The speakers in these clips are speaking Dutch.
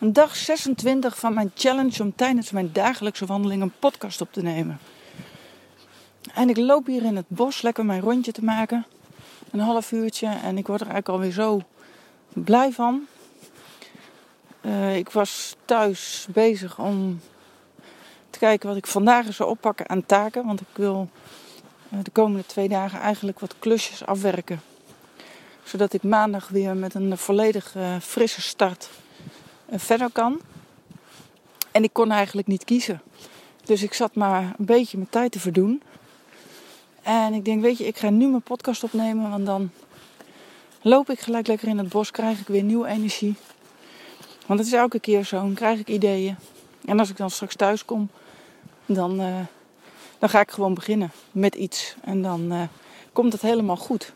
Een dag 26 van mijn challenge om tijdens mijn dagelijkse wandeling een podcast op te nemen. En ik loop hier in het bos lekker mijn rondje te maken. Een half uurtje. En ik word er eigenlijk alweer zo blij van. Uh, ik was thuis bezig om te kijken wat ik vandaag zou oppakken aan taken. Want ik wil uh, de komende twee dagen eigenlijk wat klusjes afwerken. Zodat ik maandag weer met een volledig uh, frisse start verder kan. En ik kon eigenlijk niet kiezen. Dus ik zat maar een beetje mijn tijd te verdoen. En ik denk, weet je, ik ga nu mijn podcast opnemen, want dan loop ik gelijk lekker in het bos, krijg ik weer nieuwe energie. Want het is elke keer zo, dan krijg ik ideeën. En als ik dan straks thuis kom, dan, uh, dan ga ik gewoon beginnen met iets. En dan uh, komt het helemaal goed.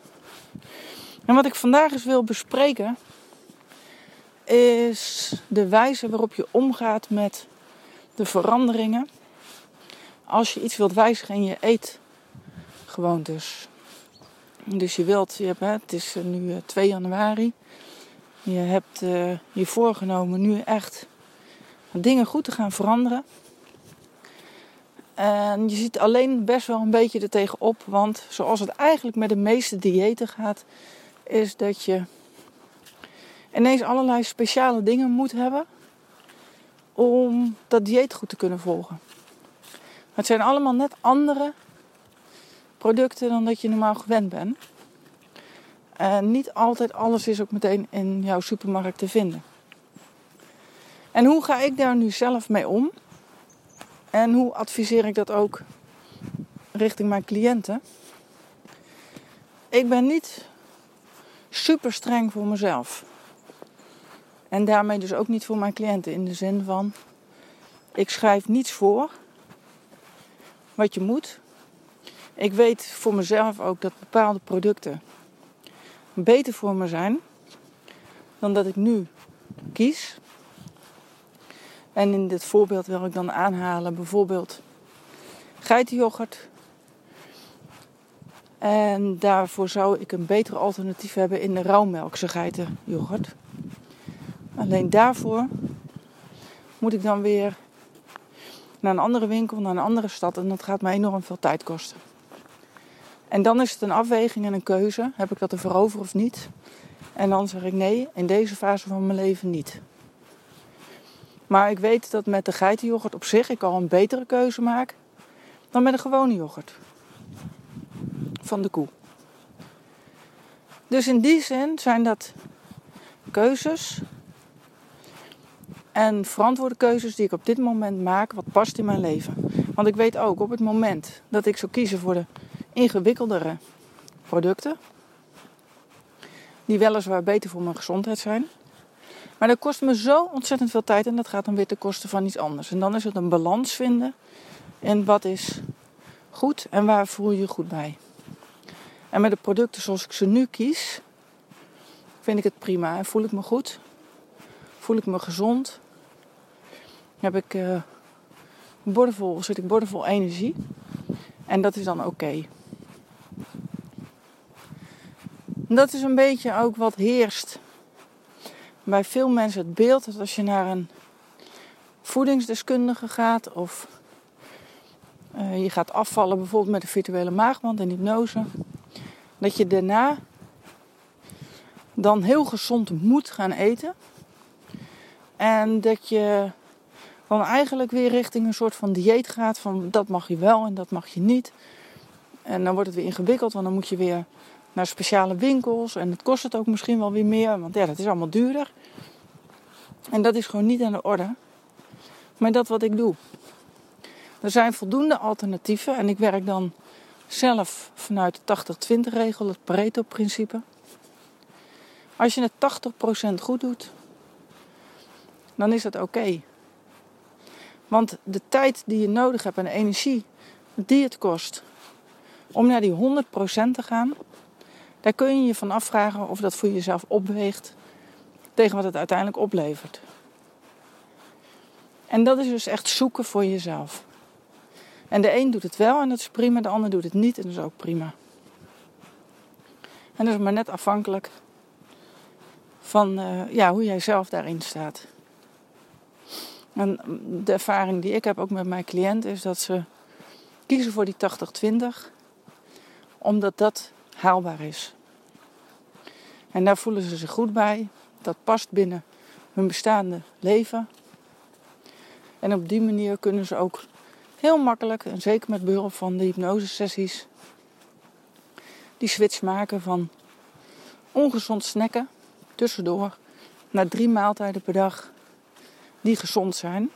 En wat ik vandaag eens wil bespreken, is de wijze waarop je omgaat met de veranderingen. Als je iets wilt wijzigen in je eetgewoontes. Dus je wilt, je hebt, het is nu 2 januari. Je hebt uh, je voorgenomen nu echt dingen goed te gaan veranderen. En je ziet alleen best wel een beetje er tegenop. Want zoals het eigenlijk met de meeste diëten gaat, is dat je ineens allerlei speciale dingen moet hebben om dat dieet goed te kunnen volgen. Het zijn allemaal net andere producten dan dat je normaal gewend bent. En niet altijd alles is ook meteen in jouw supermarkt te vinden. En hoe ga ik daar nu zelf mee om? En hoe adviseer ik dat ook richting mijn cliënten? Ik ben niet super streng voor mezelf. En daarmee dus ook niet voor mijn cliënten. In de zin van, ik schrijf niets voor wat je moet. Ik weet voor mezelf ook dat bepaalde producten beter voor me zijn dan dat ik nu kies. En in dit voorbeeld wil ik dan aanhalen bijvoorbeeld geitenyoghurt. En daarvoor zou ik een betere alternatief hebben in de rauwmelkse geitenyoghurt. Alleen daarvoor moet ik dan weer naar een andere winkel, naar een andere stad. En dat gaat mij enorm veel tijd kosten. En dan is het een afweging en een keuze. Heb ik dat ervoor over of niet? En dan zeg ik nee, in deze fase van mijn leven niet. Maar ik weet dat met de geitenyoghurt op zich ik al een betere keuze maak dan met een gewone yoghurt. Van de koe. Dus in die zin zijn dat keuzes en verantwoorde keuzes die ik op dit moment maak, wat past in mijn leven. Want ik weet ook op het moment dat ik zou kiezen voor de ingewikkeldere producten, die weliswaar beter voor mijn gezondheid zijn, maar dat kost me zo ontzettend veel tijd en dat gaat dan weer ten koste van iets anders. En dan is het een balans vinden in wat is goed en waar voel je je goed bij. En met de producten zoals ik ze nu kies, vind ik het prima en voel ik me goed. Voel ik me gezond heb ik uh, bordenvol, zit ik bordenvol energie. En dat is dan oké. Dat is een beetje ook wat heerst bij veel mensen het beeld dat als je naar een voedingsdeskundige gaat of uh, je gaat afvallen bijvoorbeeld met een virtuele maagband en hypnose, dat je daarna dan heel gezond moet gaan eten. En dat je dan eigenlijk weer richting een soort van dieet gaat. Van dat mag je wel en dat mag je niet. En dan wordt het weer ingewikkeld, want dan moet je weer naar speciale winkels. En het kost het ook misschien wel weer meer, want ja, dat is allemaal duurder. En dat is gewoon niet aan de orde. Maar dat wat ik doe. Er zijn voldoende alternatieven en ik werk dan zelf vanuit de 80-20 regel, het Pareto-principe. Als je het 80% goed doet, dan is dat oké. Want de tijd die je nodig hebt en de energie die het kost om naar die 100% te gaan, daar kun je je van afvragen of dat voor jezelf opweegt tegen wat het uiteindelijk oplevert. En dat is dus echt zoeken voor jezelf. En de een doet het wel en dat is prima, de ander doet het niet en dat is ook prima. En dat is maar net afhankelijk van uh, ja, hoe jij zelf daarin staat. En de ervaring die ik heb ook met mijn cliënt is dat ze kiezen voor die 80-20, omdat dat haalbaar is. En daar voelen ze zich goed bij. Dat past binnen hun bestaande leven. En op die manier kunnen ze ook heel makkelijk, en zeker met behulp van de hypnosesessies, die switch maken van ongezond snacken tussendoor naar drie maaltijden per dag die gezond zijn.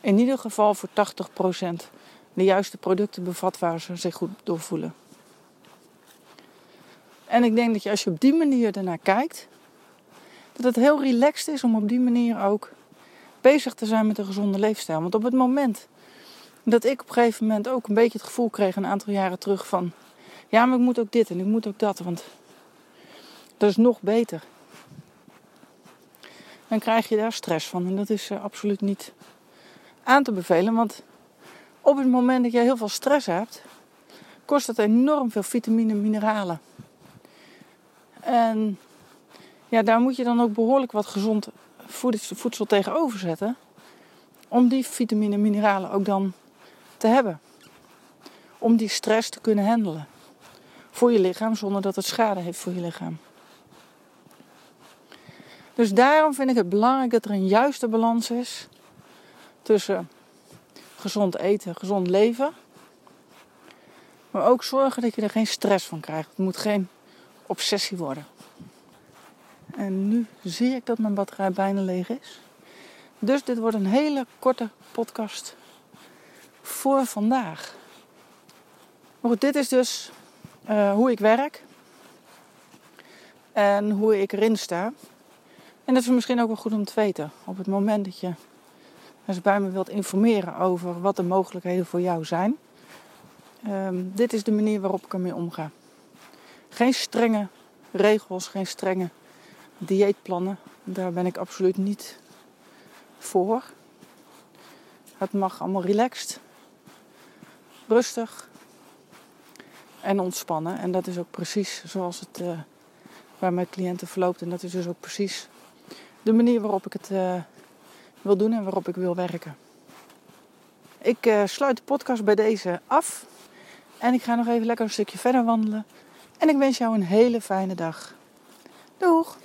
In ieder geval voor 80% de juiste producten bevat waar ze zich goed door voelen. En ik denk dat je als je op die manier ernaar kijkt, dat het heel relaxed is om op die manier ook bezig te zijn met een gezonde leefstijl. Want op het moment dat ik op een gegeven moment ook een beetje het gevoel kreeg, een aantal jaren terug, van ja, maar ik moet ook dit en ik moet ook dat, want dat is nog beter. Dan krijg je daar stress van en dat is uh, absoluut niet aan te bevelen, want op het moment dat je heel veel stress hebt, kost het enorm veel vitamine en mineralen. En ja, daar moet je dan ook behoorlijk wat gezond voedsel tegenover zetten. Om die vitamine en mineralen ook dan te hebben. Om die stress te kunnen handelen. Voor je lichaam zonder dat het schade heeft voor je lichaam. Dus daarom vind ik het belangrijk dat er een juiste balans is tussen gezond eten, gezond leven. Maar ook zorgen dat je er geen stress van krijgt. Het moet geen obsessie worden. En nu zie ik dat mijn batterij bijna leeg is. Dus dit wordt een hele korte podcast voor vandaag. Maar goed, dit is dus uh, hoe ik werk. En hoe ik erin sta. En dat is misschien ook wel goed om te weten. Op het moment dat je als bij me wilt informeren over wat de mogelijkheden voor jou zijn. Um, dit is de manier waarop ik ermee omga. Geen strenge regels, geen strenge dieetplannen. Daar ben ik absoluut niet voor. Het mag allemaal relaxed, rustig en ontspannen. En dat is ook precies zoals het uh, bij mijn cliënten verloopt. En dat is dus ook precies de manier waarop ik het uh, wil doen en waarop ik wil werken. Ik uh, sluit de podcast bij deze af. En ik ga nog even lekker een stukje verder wandelen. En ik wens jou een hele fijne dag. Doeg!